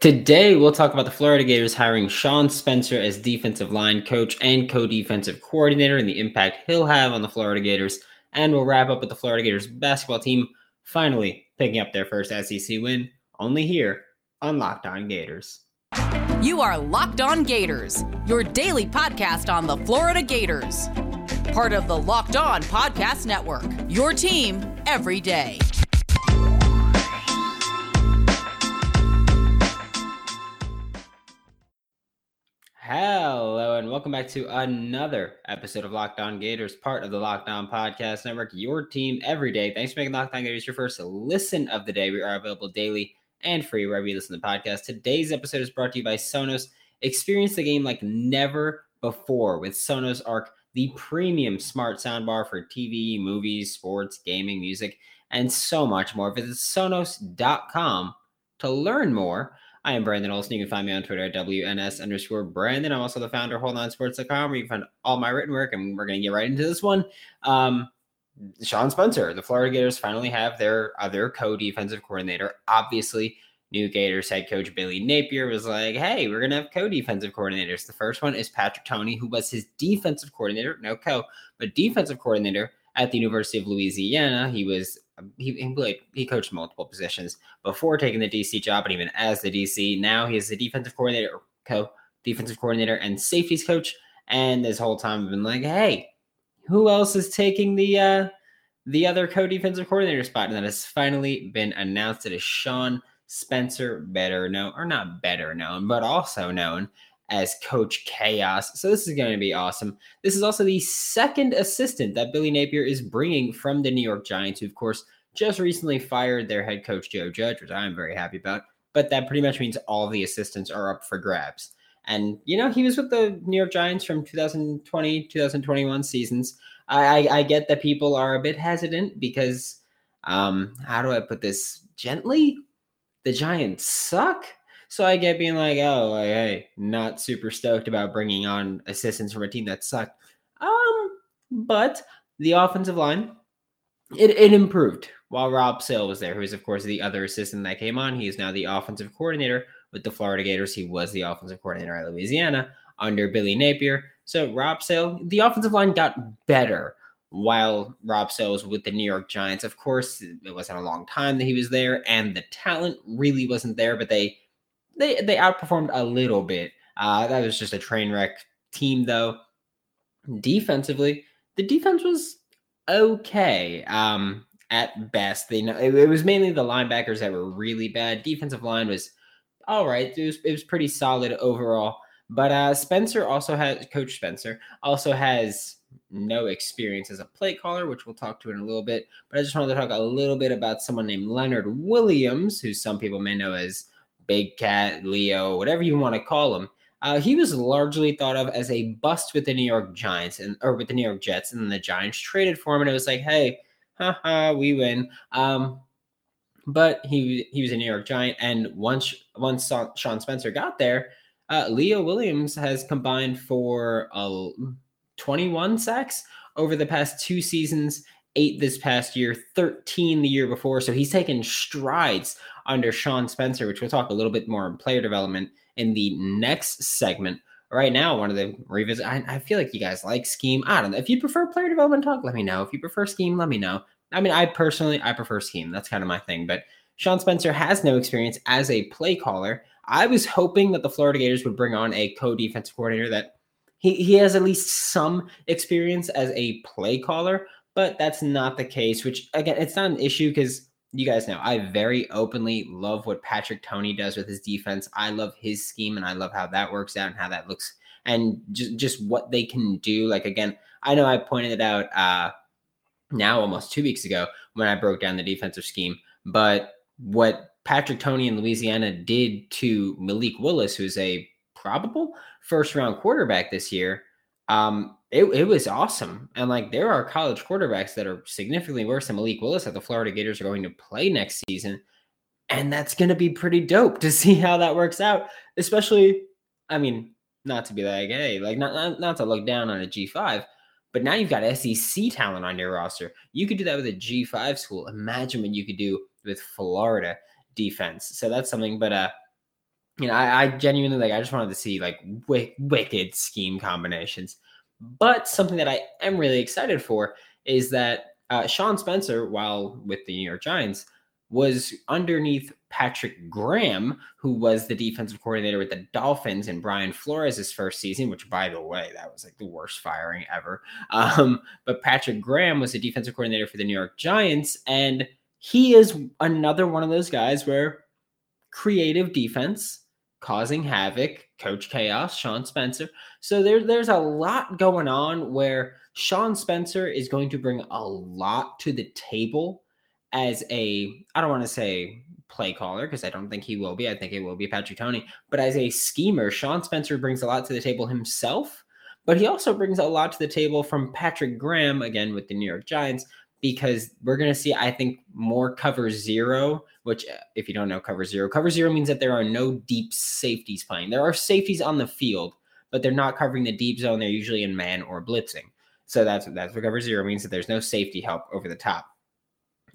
Today, we'll talk about the Florida Gators hiring Sean Spencer as defensive line coach and co defensive coordinator and the impact he'll have on the Florida Gators. And we'll wrap up with the Florida Gators basketball team finally picking up their first SEC win, only here on Locked On Gators. You are Locked On Gators, your daily podcast on the Florida Gators. Part of the Locked On Podcast Network, your team every day. Hello, and welcome back to another episode of Locked On Gators, part of the Locked On Podcast Network, your team every day. Thanks for making Locked On Gators your first listen of the day. We are available daily and free wherever you listen to the podcast. Today's episode is brought to you by Sonos. Experience the game like never before with Sonos Arc, the premium smart soundbar for TV, movies, sports, gaming, music, and so much more. Visit Sonos.com to learn more I am Brandon Olson. You can find me on Twitter at WNS underscore Brandon. I'm also the founder of HoldOnSports.com where you can find all my written work, and we're going to get right into this one. Um, Sean Spencer, the Florida Gators finally have their other co-defensive coordinator. Obviously, new Gators head coach Billy Napier was like, "Hey, we're gonna have co-defensive coordinators." The first one is Patrick Toney, who was his defensive coordinator, no co, but defensive coordinator at the University of Louisiana. He was he he, played, he coached multiple positions before taking the DC job, and even as the DC. Now he is the defensive coordinator, co defensive coordinator, and safeties coach. And this whole time, I've been like, hey, who else is taking the uh, the other co defensive coordinator spot? And that has finally been announced. It is Sean Spencer, better known or not better known, but also known as Coach Chaos. So this is going to be awesome. This is also the second assistant that Billy Napier is bringing from the New York Giants, who of course just recently fired their head coach Joe Judge, which I'm very happy about. But that pretty much means all the assistants are up for grabs. And you know, he was with the New York Giants from 2020, 2021 seasons. I, I, I get that people are a bit hesitant because um, how do I put this gently? The Giants suck. So I get being like, oh, like, hey, not super stoked about bringing on assistants from a team that sucked. Um, but the offensive line, it, it improved while Rob Sale was there, who is, of course, the other assistant that came on. He is now the offensive coordinator with the Florida Gators. He was the offensive coordinator at Louisiana under Billy Napier. So Rob Sale, the offensive line got better while Rob Sale was with the New York Giants. Of course, it wasn't a long time that he was there, and the talent really wasn't there, but they they they outperformed a little bit. Uh, that was just a train wreck team, though. Defensively, the defense was okay um, at best. They it, it, was mainly the linebackers that were really bad. Defensive line was all right. It was it was pretty solid overall. But uh, Spencer also has Coach Spencer also has no experience as a play caller, which we'll talk to in a little bit. But I just wanted to talk a little bit about someone named Leonard Williams, who some people may know as Big Cat, Leo, whatever you want to call him. Uh, he was largely thought of as a bust with the New York Giants and or with the New York Jets, and then the Giants traded for him, and it was like, hey, haha, we win. Um, but he he was a New York Giant, and once once Sean Spencer got there, uh, Leo Williams has combined for uh, 21 sacks over the past two seasons, eight this past year, 13 the year before. So he's taken strides under Sean Spencer, which we'll talk a little bit more on player development in the next segment. Right now, one of the revisit. I, I feel like you guys like scheme. I don't know. If you prefer player development talk, let me know. If you prefer scheme, let me know. I mean, I personally I prefer scheme. That's kind of my thing. But Sean Spencer has no experience as a play caller. I was hoping that the Florida Gators would bring on a co-defensive coordinator that he, he has at least some experience as a play caller, but that's not the case, which again, it's not an issue because you guys know I very openly love what Patrick Toney does with his defense. I love his scheme and I love how that works out and how that looks and just just what they can do. Like again, I know I pointed it out uh now almost two weeks ago when I broke down the defensive scheme, but what Patrick Toney in Louisiana did to Malik Willis, who's a probable first round quarterback this year, um, it, it was awesome. And like there are college quarterbacks that are significantly worse than Malik Willis that the Florida Gators are going to play next season. And that's going to be pretty dope to see how that works out. Especially, I mean, not to be like, hey, like not, not, not to look down on a G5, but now you've got SEC talent on your roster. You could do that with a G5 school. Imagine what you could do with Florida defense. So that's something. But uh you know, I, I genuinely like. I just wanted to see like w- wicked scheme combinations. But something that I am really excited for is that uh, Sean Spencer, while with the New York Giants, was underneath Patrick Graham, who was the defensive coordinator with the Dolphins in Brian Flores' first season, which, by the way, that was like the worst firing ever. Um, but Patrick Graham was the defensive coordinator for the New York Giants, and he is another one of those guys where creative defense causing havoc, coach chaos, Sean Spencer. So there, there's a lot going on where Sean Spencer is going to bring a lot to the table as a, I don't want to say play caller because I don't think he will be. I think it will be Patrick Toney. But as a schemer, Sean Spencer brings a lot to the table himself. But he also brings a lot to the table from Patrick Graham, again with the New York Giants, because we're going to see, I think, more cover zero, which, uh, if you don't know cover zero, cover zero means that there are no deep safeties playing. There are safeties on the field, but they're not covering the deep zone. They're usually in man or blitzing. So that's that's what cover zero means that there's no safety help over the top.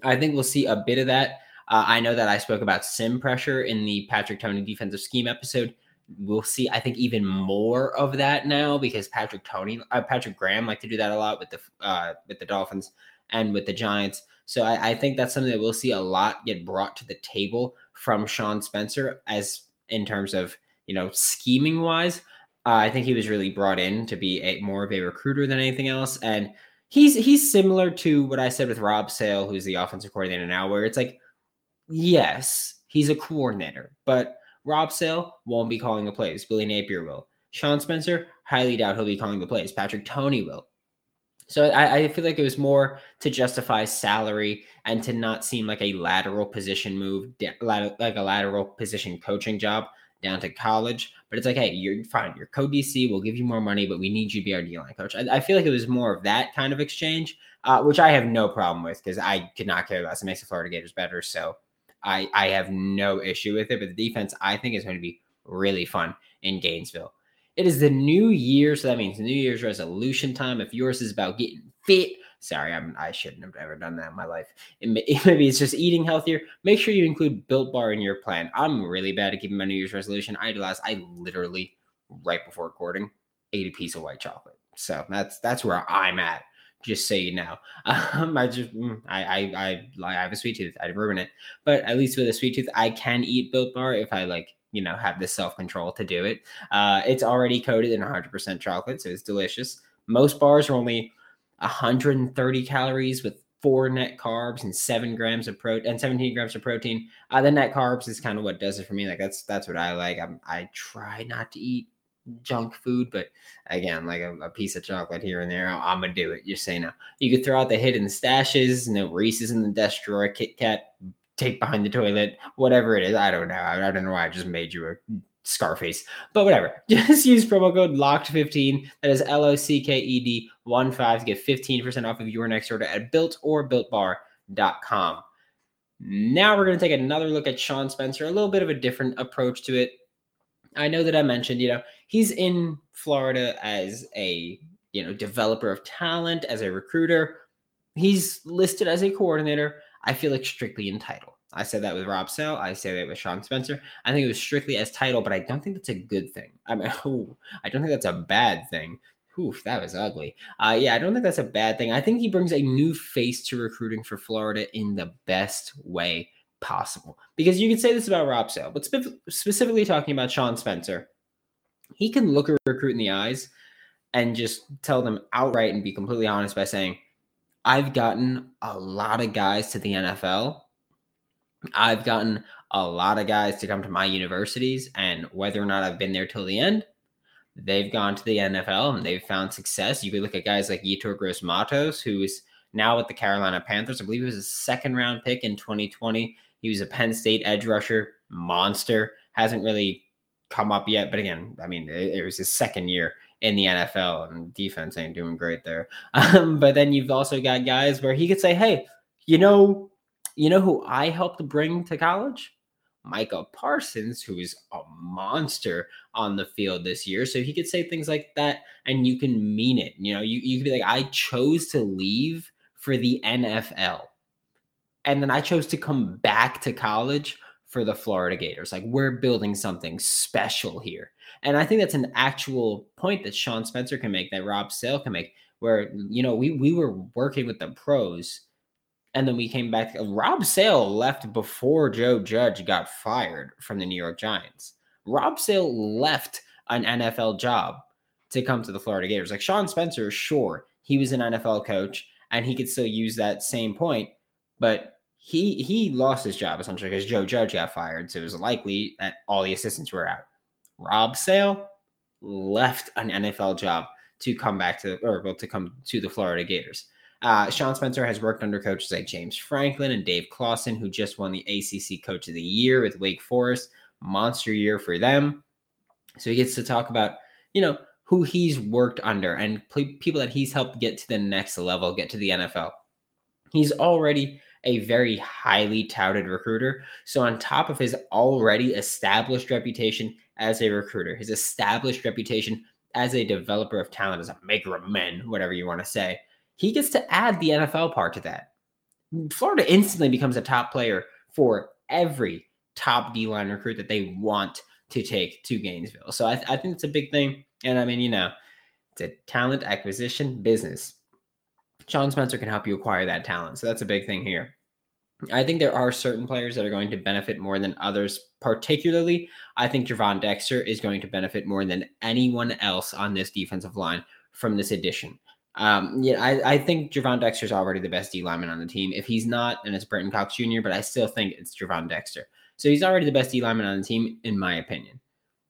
I think we'll see a bit of that. Uh, I know that I spoke about sim pressure in the Patrick Toney defensive scheme episode. We'll see, I think, even more of that now because Patrick Toney, uh, Patrick Graham, like to do that a lot with the uh, with the Dolphins and with the Giants. So I, I think that's something that we'll see a lot get brought to the table from Sean Spencer as in terms of you know scheming wise. Uh, I think he was really brought in to be a more of a recruiter than anything else, and he's he's similar to what I said with Rob Sale, who's the offensive coordinator now, where it's like, yes, he's a coordinator, but Rob Sale won't be calling the plays. Billy Napier will. Sean Spencer, highly doubt he'll be calling the plays. Patrick Toney will. So I, I, feel like it was more to justify salary and to not seem like a lateral position move, like a lateral position coaching job down to college. But it's like, hey, you're fine. You're co DC. We'll give you more money, but we need you to be our D line coach. I, I, feel like it was more of that kind of exchange, uh, which I have no problem with because I could not care less. It makes the Florida Gators better. So I, I have no issue with it. But the defense, I think, is going to be really fun in Gainesville. It is the new year. So that means New Year's resolution time. If yours is about getting fit, Sorry, I'm, I shouldn't have ever done that in my life. It may, maybe it's just eating healthier. Make sure you include Built Bar in your plan. I'm really bad at keeping my New Year's resolution. I last, I literally right before recording ate a piece of white chocolate. So that's that's where I'm at. Just so you know, um, I just mm, I, I I I have a sweet tooth. I ruin it, but at least with a sweet tooth, I can eat Built Bar if I like you know have the self control to do it. Uh, it's already coated in 100% chocolate, so it's delicious. Most bars are only 130 calories with four net carbs and seven grams of protein and 17 grams of protein. Uh, the net carbs is kind of what does it for me. Like that's that's what I like. I'm, I try not to eat junk food, but again, like a, a piece of chocolate here and there, I'm gonna do it. Just say no. You could throw out the hidden stashes, no Reese's in the desk drawer, Kit Kat, take behind the toilet, whatever it is. I don't know. I, don't know why I just made you a Scarface, but whatever. Just use promo code LOCKED15. That is L O C K E D 1 5 to get 15% off of your next order at built or builtbar.com. Now we're going to take another look at Sean Spencer, a little bit of a different approach to it. I know that I mentioned, you know, he's in Florida as a, you know, developer of talent, as a recruiter. He's listed as a coordinator. I feel like strictly entitled. I said that with Rob Sale. I say that with Sean Spencer. I think it was strictly as title, but I don't think that's a good thing. I mean, ooh, I don't think that's a bad thing. Oof, that was ugly. Uh, yeah, I don't think that's a bad thing. I think he brings a new face to recruiting for Florida in the best way possible. Because you can say this about Rob Sale, but spe- specifically talking about Sean Spencer, he can look a recruit in the eyes and just tell them outright and be completely honest by saying, I've gotten a lot of guys to the NFL I've gotten a lot of guys to come to my universities, and whether or not I've been there till the end, they've gone to the NFL and they've found success. You could look at guys like Yetur Gross Matos, who is now with the Carolina Panthers. I believe he was a second round pick in 2020. He was a Penn State edge rusher, monster. Hasn't really come up yet, but again, I mean, it, it was his second year in the NFL, and defense ain't doing great there. Um, but then you've also got guys where he could say, "Hey, you know, you know who I helped bring to college? Micah Parsons, who is a monster on the field this year. So he could say things like that and you can mean it. You know, you, you could be like, I chose to leave for the NFL. And then I chose to come back to college for the Florida Gators. Like we're building something special here. And I think that's an actual point that Sean Spencer can make, that Rob Sale can make, where you know we we were working with the pros, and then we came back. Uh, Rob Sale left before Joe Judge got fired from the New York Giants. Rob Sale left an NFL job to come to the Florida Gators. Like Sean Spencer, sure, he was an NFL coach and he could still use that same point, but he he lost his job essentially because Joe Judge got fired. So it was likely that all the assistants were out. Rob Sale left an NFL job to come back to or well, to come to the Florida Gators. Uh, Sean Spencer has worked under coaches like James Franklin and Dave Clawson, who just won the ACC Coach of the Year with Wake Forest. Monster year for them. So he gets to talk about, you know, who he's worked under and people that he's helped get to the next level, get to the NFL. He's already a very highly touted recruiter. So, on top of his already established reputation as a recruiter, his established reputation as a developer of talent, as a maker of men, whatever you want to say, he gets to add the NFL part to that. Florida instantly becomes a top player for every top D line recruit that they want to take to Gainesville. So, I, I think it's a big thing. And I mean, you know, it's a talent acquisition business. Sean Spencer can help you acquire that talent. So that's a big thing here. I think there are certain players that are going to benefit more than others. Particularly, I think Gervon Dexter is going to benefit more than anyone else on this defensive line from this addition. Um, yeah, I, I think Gervon Dexter is already the best D lineman on the team. If he's not, then it's Brenton Cox Jr., but I still think it's Gervon Dexter. So he's already the best D lineman on the team, in my opinion.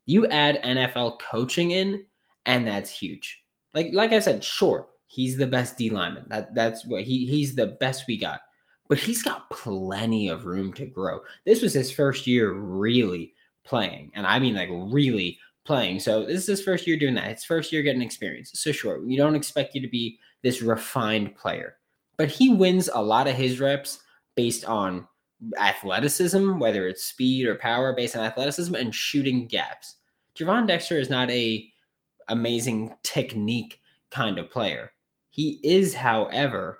You add NFL coaching in, and that's huge. Like like I said, sure, he's the best D lineman. That that's what he he's the best we got. But he's got plenty of room to grow. This was his first year really playing, and I mean like really playing. So this is his first year doing that. It's first year getting experience. So sure, we don't expect you to be this refined player, but he wins a lot of his reps based on athleticism, whether it's speed or power, based on athleticism and shooting gaps. Gervon Dexter is not a amazing technique kind of player. He is, however,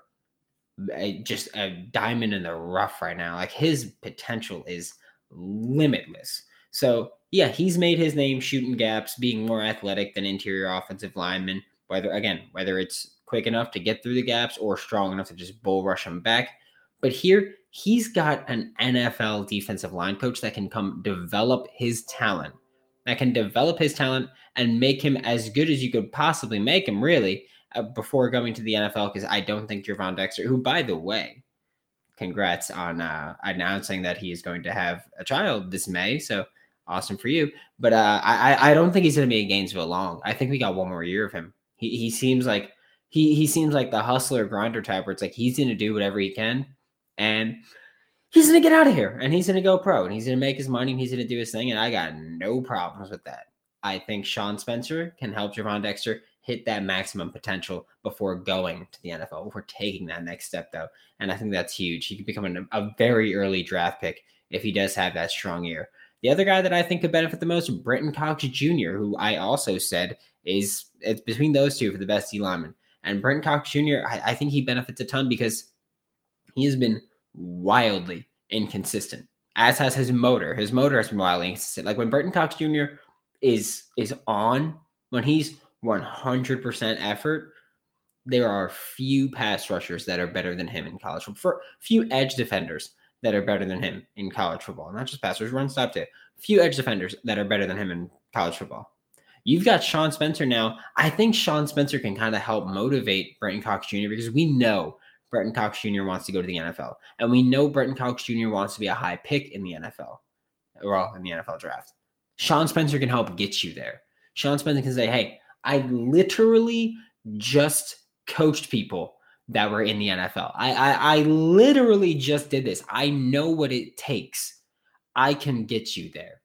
a, just a diamond in the rough right now. Like his potential is limitless. So yeah, he's made his name shooting gaps, being more athletic than interior offensive linemen. Whether again, whether it's quick enough to get through the gaps or strong enough to just bull rush them back. But here, he's got an NFL defensive line coach that can come develop his talent that can develop his talent and make him as good as you could possibly make him, really, uh, before going to the NFL. Because I don't think Gervon Dexter, who, by the way, congrats on uh, announcing that he is going to have a child this May. So awesome for you. But uh, I, I don't think he's going to be in Gainesville long. I think we got one more year of him. He, he seems like he he seems like the hustler grinder type where it's like he's going to do whatever he can. And he's going to get out of here and he's going to go pro and he's going to make his money and he's going to do his thing. And I got no problems with that. I think Sean Spencer can help Gervon Dexter hit that maximum potential before going to the NFL, before taking that next step, though. And I think that's huge. He could become a, a very early draft pick if he does have that strong year. The other guy that I think could benefit the most, Brenton Cox Jr., who I also said is it's between those two for the best D lineman. And Brenton Cox Jr., I, I think he benefits a ton because he has been wildly inconsistent, as has his motor. His motor has been wildly inconsistent. Like when Brenton Cox Jr. is is on, when he's 100% effort, there are few pass rushers that are better than him in college. For few edge defenders that are better than him in college football. Not just passers, run stop too. A few edge defenders that are better than him in college football. You've got Sean Spencer now. I think Sean Spencer can kind of help motivate Brenton Cox Jr. because we know Brenton Cox Jr. wants to go to the NFL. And we know Brenton Cox Jr. wants to be a high pick in the NFL, well, in the NFL draft. Sean Spencer can help get you there. Sean Spencer can say, hey, I literally just coached people that were in the NFL. I, I, I literally just did this. I know what it takes. I can get you there.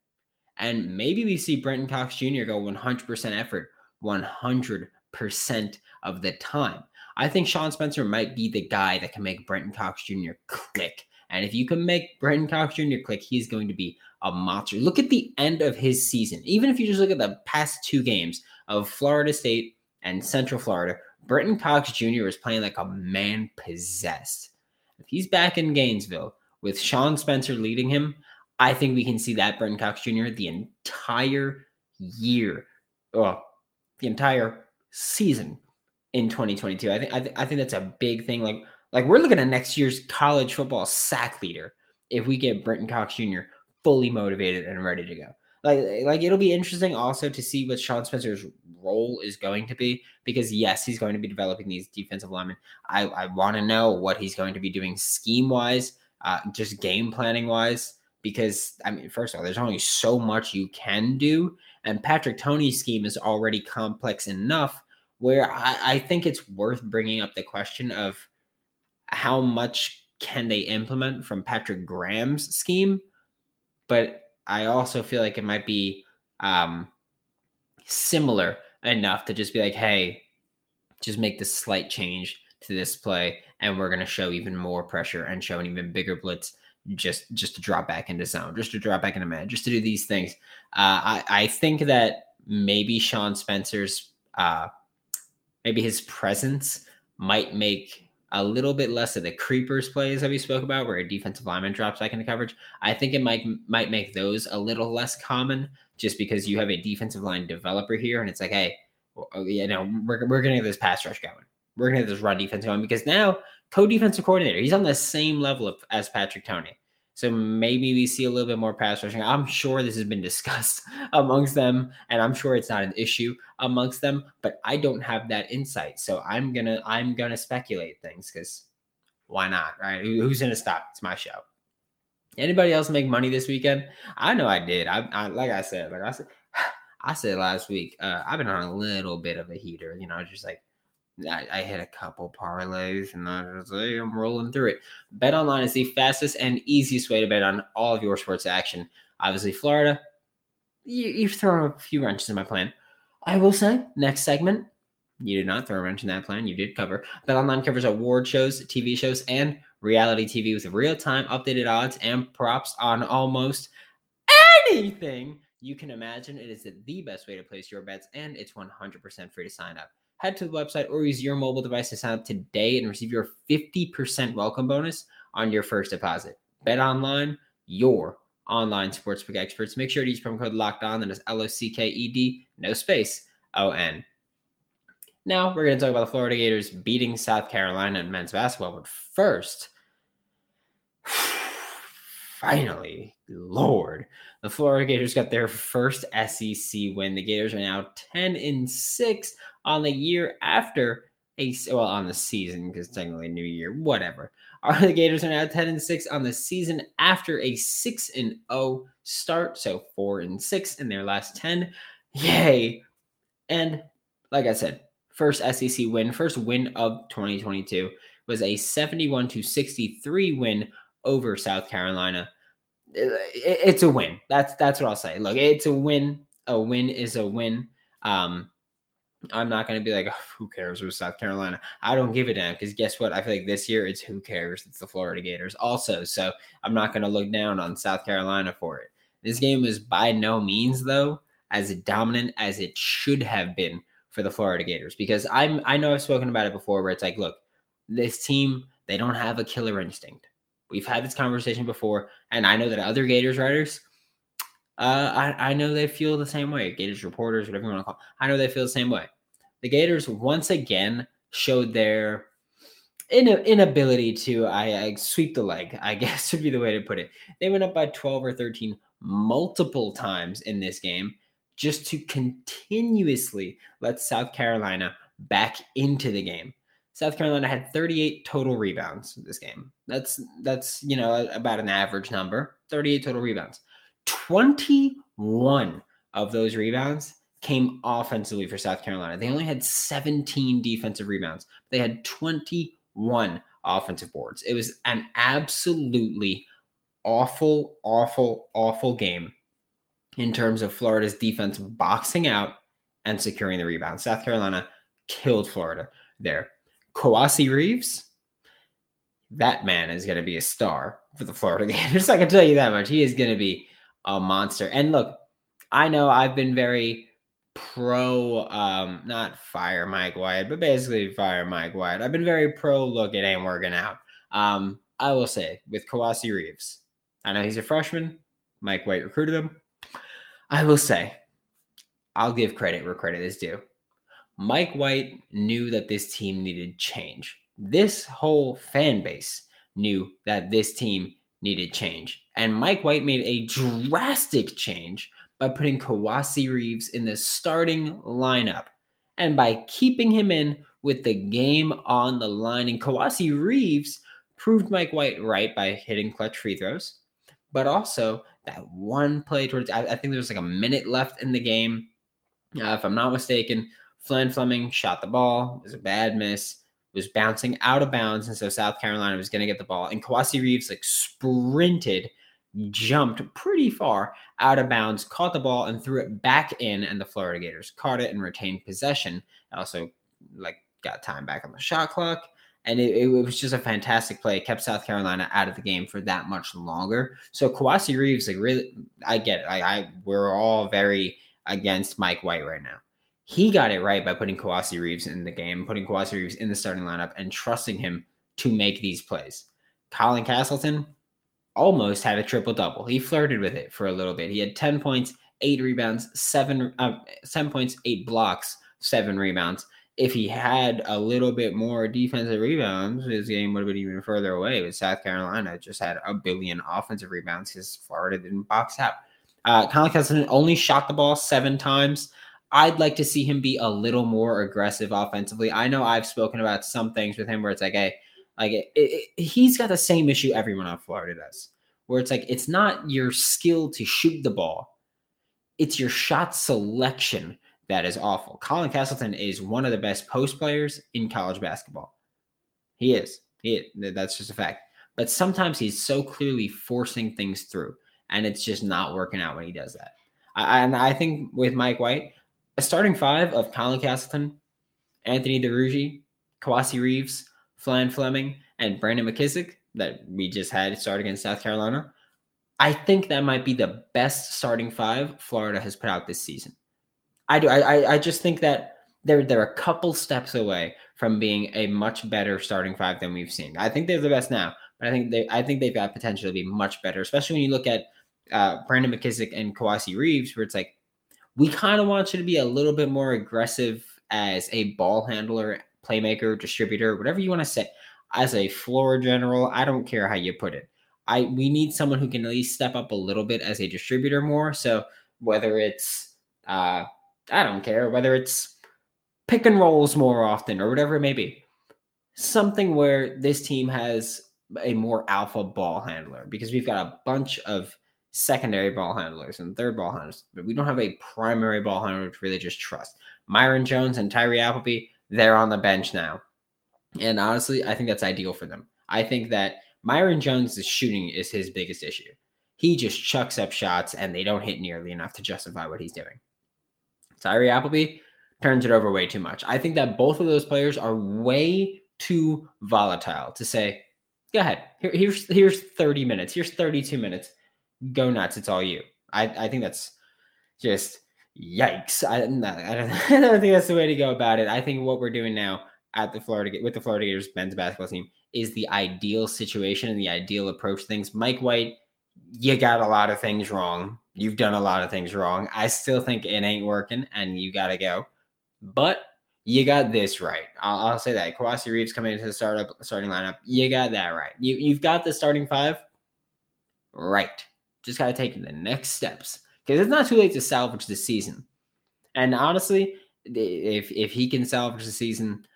And maybe we see Brenton Cox Jr. go 100% effort 100% of the time. I think Sean Spencer might be the guy that can make Brenton Cox Jr. click. And if you can make Brenton Cox Jr. click, he's going to be a monster. Look at the end of his season. Even if you just look at the past two games of Florida State and Central Florida, Brenton Cox Jr. is playing like a man possessed. If he's back in Gainesville with Sean Spencer leading him, I think we can see that Brenton Cox Jr. the entire year, well, the entire season in 2022. I think I, th- I think that's a big thing. Like like we're looking at next year's college football sack leader if we get Brenton Cox Jr. fully motivated and ready to go. Like like it'll be interesting also to see what Sean Spencer's role is going to be because yes, he's going to be developing these defensive linemen. I I want to know what he's going to be doing scheme wise, uh, just game planning wise because I mean, first of all, there's only so much you can do, and Patrick Toney's scheme is already complex enough where I, I think it's worth bringing up the question of how much can they implement from Patrick Graham's scheme, but I also feel like it might be um, similar enough to just be like, hey, just make this slight change to this play, and we're going to show even more pressure and show an even bigger blitz just just to drop back into zone, just to drop back into man, just to do these things. Uh, I I think that maybe Sean Spencer's uh, maybe his presence might make a little bit less of the creepers plays that we spoke about, where a defensive lineman drops back into coverage. I think it might might make those a little less common, just because you have a defensive line developer here, and it's like, hey, oh, you know, we're we're gonna get this pass rush going, we're gonna get this run defense going, because now co-defensive coordinator. He's on the same level of, as Patrick Toney. So maybe we see a little bit more pass rushing. I'm sure this has been discussed amongst them, and I'm sure it's not an issue amongst them, but I don't have that insight. So I'm gonna I'm gonna speculate things because why not? Right? Who's gonna stop? It's my show. Anybody else make money this weekend? I know I did. I, I like I said, like I said, I said last week. Uh, I've been on a little bit of a heater. You know, just like I, I hit a couple parlays and I'm rolling through it. Bet online is the fastest and easiest way to bet on all of your sports action. Obviously, Florida, you, you've thrown a few wrenches in my plan. I will say, next segment, you did not throw a wrench in that plan. You did cover. Bet online covers award shows, TV shows, and reality TV with real time updated odds and props on almost anything you can imagine. It is the best way to place your bets, and it's 100% free to sign up head to the website or use your mobile device to sign up today and receive your 50% welcome bonus on your first deposit. Bet online, your online sportsbook experts. Make sure to use promo code locked on. That is L O C K E D, no space, O N. Now we're going to talk about the Florida Gators beating South Carolina in men's basketball. But first, finally, Lord, the Florida Gators got their first SEC win. The Gators are now 10 and 6 on the year after a well on the season because technically new year, whatever. The Gators are now 10 and 6 on the season after a 6 and 0 start, so 4 and 6 in their last 10. Yay. And like I said, first SEC win, first win of 2022 was a 71 to 63 win over South Carolina. It's a win. That's that's what I'll say. Look, it's a win. A win is a win. Um, I'm not going to be like, oh, who cares with South Carolina? I don't give a damn because guess what? I feel like this year it's who cares? It's the Florida Gators also. So I'm not going to look down on South Carolina for it. This game was by no means, though, as dominant as it should have been for the Florida Gators because I'm I know I've spoken about it before where it's like, look, this team, they don't have a killer instinct. We've had this conversation before, and I know that other Gators writers, uh, I, I know they feel the same way. Gators reporters, whatever you want to call, Them, I know they feel the same way. The Gators once again showed their in, inability to I, I sweep the leg. I guess would be the way to put it. They went up by twelve or thirteen multiple times in this game, just to continuously let South Carolina back into the game. South Carolina had 38 total rebounds in this game. That's that's you know about an average number. 38 total rebounds. 21 of those rebounds came offensively for South Carolina. They only had 17 defensive rebounds. They had 21 offensive boards. It was an absolutely awful, awful, awful game in terms of Florida's defense boxing out and securing the rebound. South Carolina killed Florida there. Kowacie Reeves, that man is going to be a star for the Florida Gators. I can tell you that much. He is going to be a monster. And look, I know I've been very pro, um, not fire Mike White, but basically fire Mike White. I've been very pro. Look, it ain't working out. Um, I will say with Kowacie Reeves, I know he's a freshman. Mike White recruited him. I will say, I'll give credit where credit is due. Mike White knew that this team needed change. This whole fan base knew that this team needed change. And Mike White made a drastic change by putting Kowacie Reeves in the starting lineup and by keeping him in with the game on the line. And Kowacie Reeves proved Mike White right by hitting clutch free throws, but also that one play towards, I, I think there was like a minute left in the game. Uh, if I'm not mistaken, Phlan Fleming shot the ball. It was a bad miss. It was bouncing out of bounds. And so South Carolina was going to get the ball. And Kowacie Reeves like sprinted, jumped pretty far out of bounds, caught the ball and threw it back in. And the Florida Gators caught it and retained possession. Also, like, got time back on the shot clock. And it, it, was just a fantastic play. It kept South Carolina out of the game for that much longer. So Kowacie Reeves, like really, I get it. I, I we're all very against Mike White right now. He got it right by putting Kowacie Reeves in the game, putting Kowacie Reeves in the starting lineup, and trusting him to make these plays. Colin Castleton almost had a triple double. He flirted with it for a little bit. He had 10 points, eight rebounds, seven, uh, 10 points, eight blocks, seven rebounds if he had a little bit more defensive rebounds, his game would have been even further away. But South Carolina just had a billion offensive rebounds because Florida didn't box out. Uh, Colin Castleton only shot the ball seven times. I'd like to see him be a little more aggressive offensively. I know I've spoken about some things with him where it's like, hey, like it, it, he's got the same issue everyone on Florida does, where it's like it's not your skill to shoot the ball, it's your shot selection that is awful. Colin Castleton is one of the best post players in college basketball. He is. He is. That's just a fact. But sometimes he's so clearly forcing things through, and it's just not working out when he does that. I, and I think with Mike White, a starting five of Colin Castleton, Anthony Duruji, Kowacie Reeves, Phlan Fleming, and Brandon McKissic that we just had start against South Carolina. I think that might be the best starting five Florida has put out this season. I do. I I just think that they're they're a couple steps away from being a much better starting five than we've seen. I think they're the best now, but I think they I think they've got potential to be much better, especially when you look at uh, Brandon McKissic and Kowacie Reeves, where it's like we kind of want you to be a little bit more aggressive as a ball handler, playmaker, distributor, whatever you want to say. As a floor general, I don't care how you put it. I we need someone who can at least step up a little bit as a distributor more. So whether it's uh, I don't care whether it's pick and rolls more often or whatever it may be. Something where this team has a more alpha ball handler because we've got a bunch of secondary ball handlers and third ball handlers, but we don't have a primary ball handler to really just trust. Myreon Jones and Tyree Appleby, they're on the bench now. And honestly, I think that's ideal for them. I think that Myreon Jones' shooting is his biggest issue. He just chucks up shots and they don't hit nearly enough to justify what he's doing. Tyree Appleby turns it over way too much. I think that both of those players are way too volatile to say, go ahead. Here, here's here's 30 minutes. Here's 32 minutes. Go nuts. It's all you. I, I think that's just yikes. I, I, don't, I don't think that's the way to go about it. I think what we're doing now at the Florida with the Florida Gators men's basketball team is the ideal situation and the ideal approach things. Mike White, you got a lot of things wrong you've done a lot of things wrong. I still think it ain't working and you got to go. But you got this right. I'll, I'll say that. Kowacie Reeves coming into the startup starting lineup. You got that right. You, you've got the starting five right. Just got to take the next steps because it's not too late to salvage the season. And honestly, if if he can salvage the season,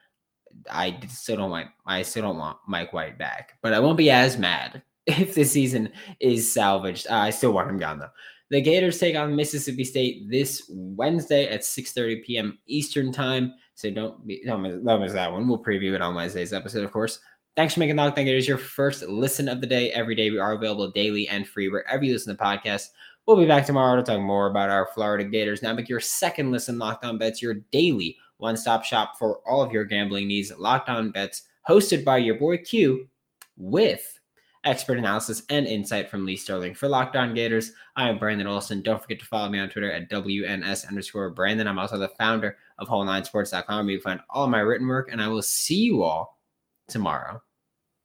I still don't want I still don't want Mike White back. But I won't be as mad if the season is salvaged. Uh, I still want him gone though. The Gators take on Mississippi State this Wednesday at 6:30 p.m. Eastern Time. So don't be don't miss, don't miss that one. We'll preview it on Wednesday's episode, of course. Thanks for making Locked On Gators your first listen of the day. Every day we are available daily and free wherever you listen to podcasts. We'll be back tomorrow to talk more about our Florida Gators. Now make your second listen Locked On Bets your daily one-stop shop for all of your gambling needs. Locked On Bets, hosted by your boy Q, with expert analysis and insight from Lee Sterling. For Locked On Gators, I am Brandon Olson. Don't forget to follow me on Twitter at WNS underscore Brandon. I'm also the founder of Whole9Sports.com where you can find all my written work, and I will see you all tomorrow.